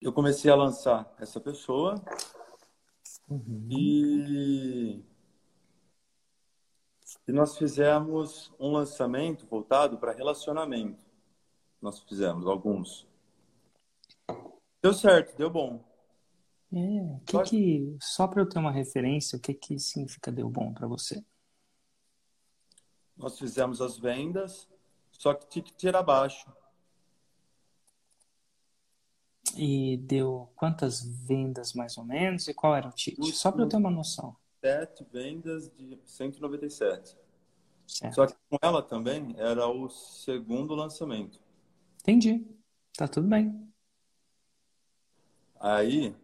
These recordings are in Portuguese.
eu comecei a lançar essa pessoa Uhum. e, e nós fizemos um lançamento voltado para relacionamento. Nós fizemos alguns. Deu certo, deu bom. É, que acho- que, só para eu ter uma referência, o que que significa deu bom para você? Nós fizemos as vendas, só que ticket era baixo. E deu quantas vendas mais ou menos e qual era o ticket? Só para eu ter uma noção. Sete vendas de 197. Certo. Só que com ela também era o segundo lançamento. Entendi. Tá tudo bem. Aí,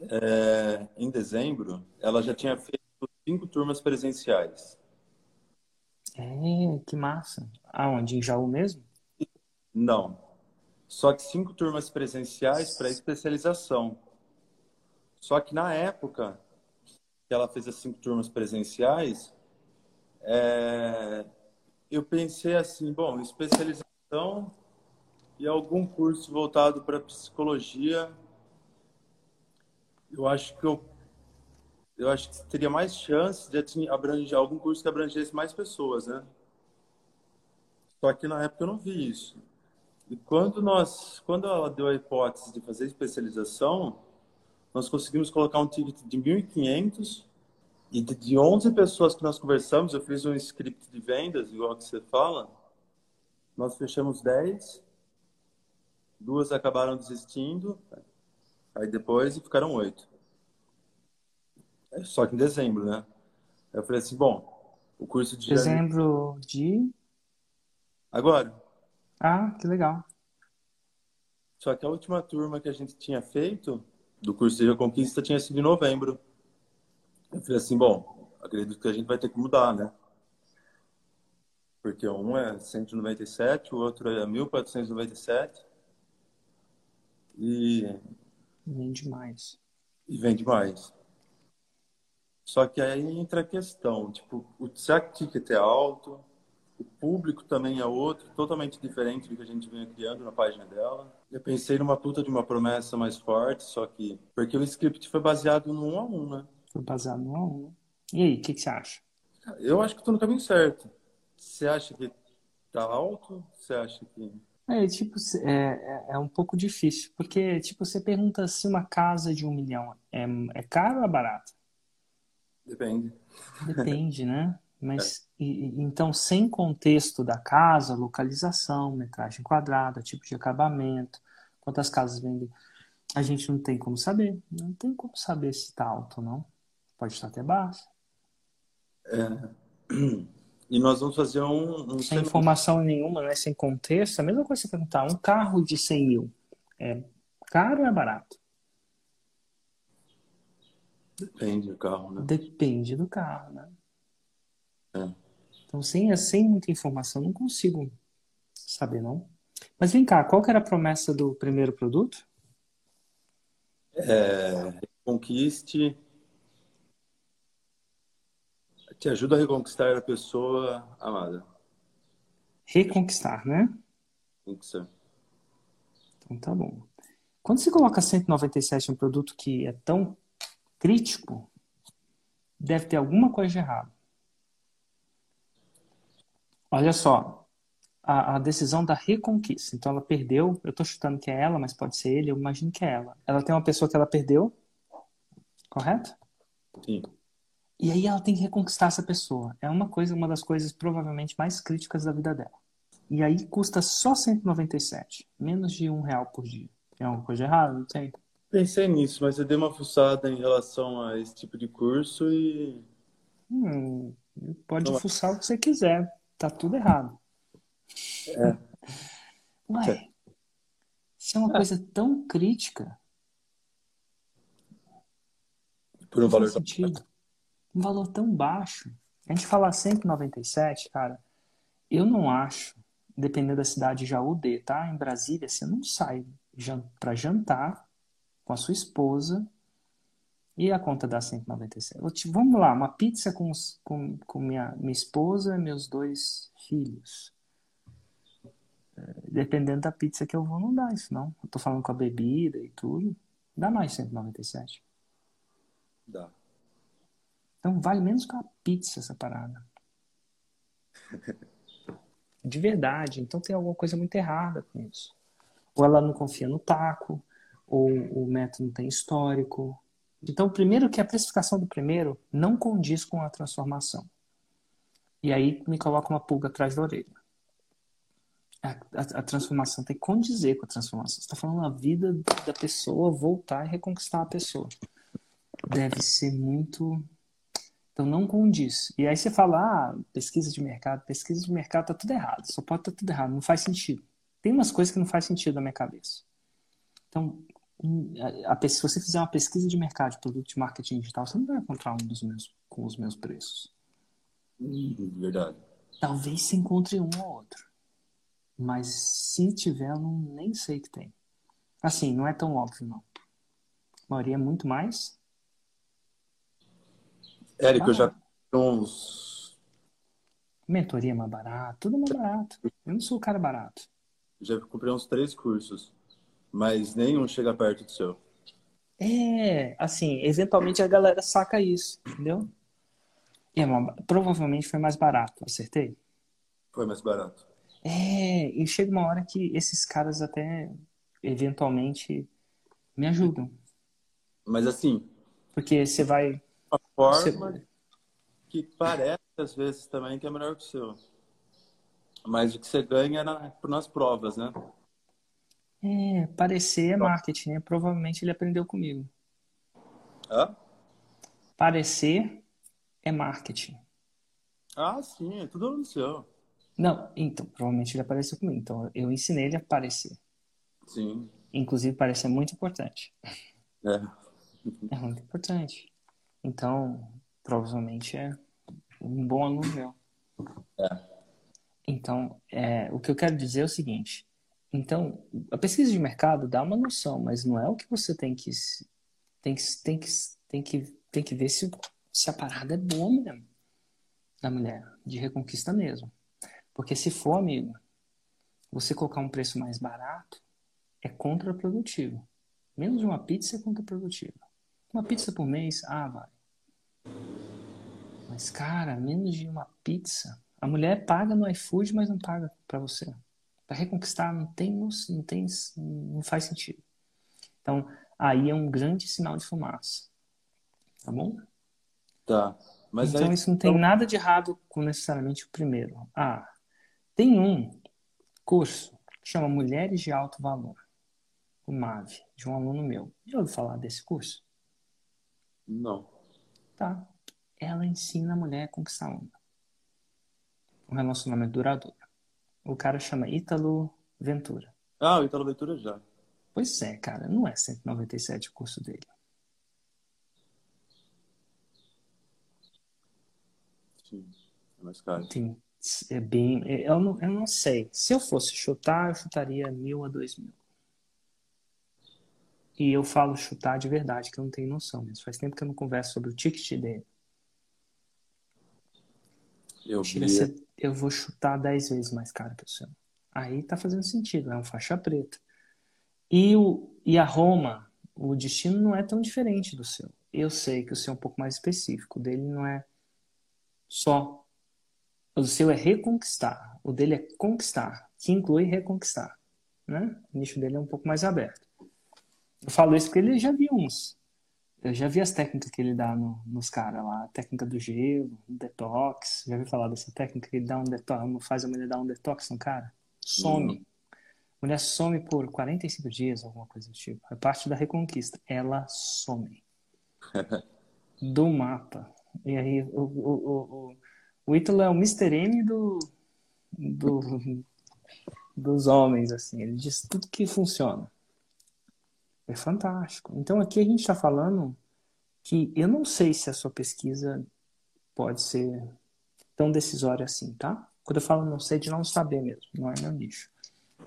é, em dezembro, ela já tinha feito cinco turmas presenciais. É, que massa. Aonde? Em Jaú mesmo? Não. Só que cinco turmas presenciais para especialização. Só que na época que ela fez as cinco turmas presenciais, é, eu pensei assim, bom, especialização e algum curso voltado para psicologia, eu acho que eu, eu acho que teria mais chance de abranger algum curso que abrangesse mais pessoas, né? Só que na época eu não vi isso. E quando nós, quando ela deu a hipótese de fazer especialização, nós conseguimos colocar um ticket de 1.500 e de- de 11 pessoas que nós conversamos, eu fiz um script de vendas, igual que você fala, nós fechamos 10, duas acabaram desistindo, aí depois ficaram 8. Só que em dezembro, né? Eu falei assim, bom, o curso de. Dezembro de. Agora, Ah, que legal. Só que a última turma que a gente tinha feito do curso de Reconquista tinha sido em novembro. Eu falei assim, bom, acredito que a gente vai ter que mudar, né? Porque um é 197, o outro é 1497 e, Nem demais. e vende mais. Só que aí entra a questão, tipo, o será que o ticket é alto? O público também é outro, totalmente diferente do que a gente vinha criando na página dela. Eu pensei numa puta de uma promessa mais forte, só que... Porque o script foi baseado no um a um, né? Foi baseado no a um. E aí, o que que você acha? Eu acho que tô no caminho certo. Você acha que tá alto? Você acha que... É, tipo, é, é, é um pouco difícil, porque, tipo, você pergunta se uma casa de um milhão é, é caro ou é barato? Depende. Depende, né? Mas, e- e- então, sem contexto da casa, localização, metragem quadrada, tipo de acabamento, quantas casas vendem, a gente não tem como saber. Não tem como saber se tá alto ou não. Pode estar até baixo. E nós vamos fazer um... um Sem informação nenhuma, né? Sem contexto, a mesma coisa que você perguntar, um carro de 100 mil é caro ou é barato? Depende do carro, né? Depende do carro, né? É. Então, sem, sem muita informação, não consigo saber, não. Mas vem cá, qual que era a promessa do primeiro produto? É, Conquiste... Te ajuda a reconquistar a pessoa amada. Reconquistar, né? Ser. Então tá bom. Quando você coloca 197 em um produto que é tão crítico, deve ter alguma coisa de errado. Olha só, a, a decisão da reconquista. Então ela perdeu, eu tô chutando que é ela, mas pode ser ele, eu imagino que é ela. Ela tem uma pessoa que ela perdeu, correto? Sim. E aí ela tem que reconquistar essa pessoa. É uma coisa, uma das coisas provavelmente mais críticas da vida dela. E aí custa só 197, menos de um real por dia. Tem alguma coisa errada? Não tem? Pensei nisso, mas eu dei uma fuçada em relação a esse tipo de curso e Hum, pode Não. fuçar o que você quiser. Tá tudo errado. É. Ué, se é uma coisa tão crítica, por um valor faz sentido. Um valor tão baixo. A gente falar 197, cara, eu não acho, dependendo da cidade, Jaú D, tá? Em Brasília, você não sai jan pra jantar com a sua esposa e a conta dá 197. Eu te- Vamos lá, uma pizza com, os- com, com minha, minha esposa e meus dois filhos. dependendo da pizza que eu vou, não dá isso, não. Eu tô falando com a bebida e tudo. Dá mais 197. Dá. Então vale menos que uma pizza essa parada. De verdade. Então tem alguma coisa muito errada com isso. Ou ela não confia no taco, ou o método não tem histórico. Então, primeiro que a precificação do primeiro não condiz com a transformação. E aí me coloca uma pulga atrás da orelha. A, a, a transformação tem que condizer com a transformação. Você está falando a vida da pessoa voltar e reconquistar a pessoa. Deve ser muito. Então não condiz. E aí você fala, ah, pesquisa de mercado, pesquisa de mercado tá tudo errado. Só pode estar tá tudo errado, não faz sentido. Tem umas coisas que não faz sentido na minha cabeça. Então, a, a, se você fizer uma pesquisa de mercado de produto de marketing digital, você não vai encontrar um dos meus com os meus preços. Verdade. Talvez se encontre um ou outro. Mas se tiver, eu não, nem sei que tem. Assim, não é tão óbvio, não. A maioria é muito mais. Érico, eu já uns. Mentoria é mais barato, tudo é mais barato. Eu não sou o cara barato. Já comprei uns três cursos, mas nenhum chega perto do seu. É, assim, eventualmente a galera saca isso, entendeu? É, provavelmente foi mais barato, acertei? Foi mais barato. É, e chega uma hora que esses caras até eventualmente me ajudam. Mas assim. Porque você vai. Uma forma você... que parece às vezes também que é melhor que o seu. Mas o que você ganha é na, nas provas, né? É, parecer é marketing, né? Provavelmente ele aprendeu comigo. Hã? Parecer é marketing. Ah, sim, é tudo no seu. Não, então, provavelmente ele apareceu comigo. Então, eu ensinei ele a aparecer. Sim. Inclusive, parecer é muito importante. É. É muito importante. Então, provavelmente é um bom aluno meu. É. Então, é, o que eu quero dizer é o seguinte. Então, a pesquisa de mercado dá uma noção, mas não é o que você tem que tem que tem que tem que, tem que ver se, se a parada é boa mesmo da mulher, de reconquista mesmo. Porque se for, amigo, você colocar um preço mais barato, é contraprodutivo. Menos uma pizza é contraprodutivo. Uma pizza por mês, ah, vai. Mas, cara, menos de uma pizza. A mulher paga no iFood, mas não paga para você. Para reconquistar, não tem, não tem, não faz sentido. Então, aí é um grande sinal de fumaça. Tá bom? Tá. Mas então, aí... isso não tem então nada de errado com necessariamente o primeiro. Ah, tem um curso que chama Mulheres de Alto Valor, o MAV, de um aluno meu. Já ouviu falar desse curso? Não. Tá. Ela ensina a mulher a conquistar. Um relacionamento duradouro. O cara chama Ítalo Ventura. Ah, o Ítalo Ventura já. Pois é, cara. Não é 197 o curso dele. Sim. É mais caro. Tem é bem. É, eu não, eu não sei. Se eu fosse chutar, eu chutaria mil a dois mil. E eu falo chutar de verdade, que eu não tenho noção mesmo. Faz tempo que eu não converso sobre o ticket dele. Eu, vi... ser, eu vou chutar dez vezes mais caro que o seu. Aí tá fazendo sentido, é um faixa preta. E, o, e a Roma, o destino não é tão diferente do seu. Eu sei que o seu é um pouco mais específico. O dele não é só o seu é reconquistar, o dele é conquistar, que inclui reconquistar. Né? O nicho dele é um pouco mais aberto. Eu falo isso porque ele já viu uns. Eu já vi as técnicas que ele dá no, nos caras lá. A técnica do gelo, detox. Já ouviu falar dessa técnica que ele dá um detox, faz a mulher dar um detox no cara? Some. Uhum. A mulher some por 45 dias, alguma coisa do tipo. É parte da reconquista. Ela some. do mapa. E aí o, o, o, o Ítalo é o Mr. M do, do, dos homens, assim. Ele diz tudo que funciona. É fantástico. Então aqui a gente está falando que eu não sei se a sua pesquisa pode ser tão decisória assim, tá? Quando eu falo não sei, de não saber mesmo, não é meu nicho.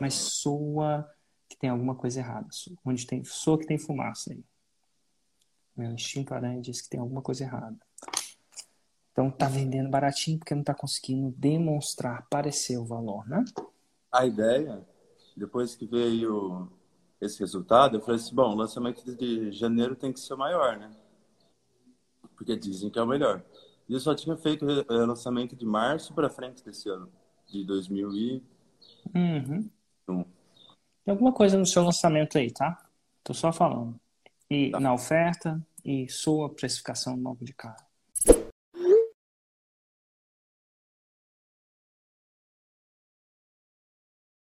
Mas soa que tem alguma coisa errada. Onde tem, soa que tem fumaça aí. Meu instinto aranha diz que tem alguma coisa errada. Então tá vendendo baratinho porque não tá conseguindo demonstrar, parecer o valor, né? A ideia, depois que veio esse resultado, eu falei assim, bom, o lançamento de janeiro tem que ser maior, né? Porque dizem que é o melhor. E eu só tinha feito o lançamento de março para frente desse ano, de 2001. Uhum. Tem alguma coisa no seu lançamento aí, tá? Tô só falando. E tá. na oferta e sua precificação logo de cara.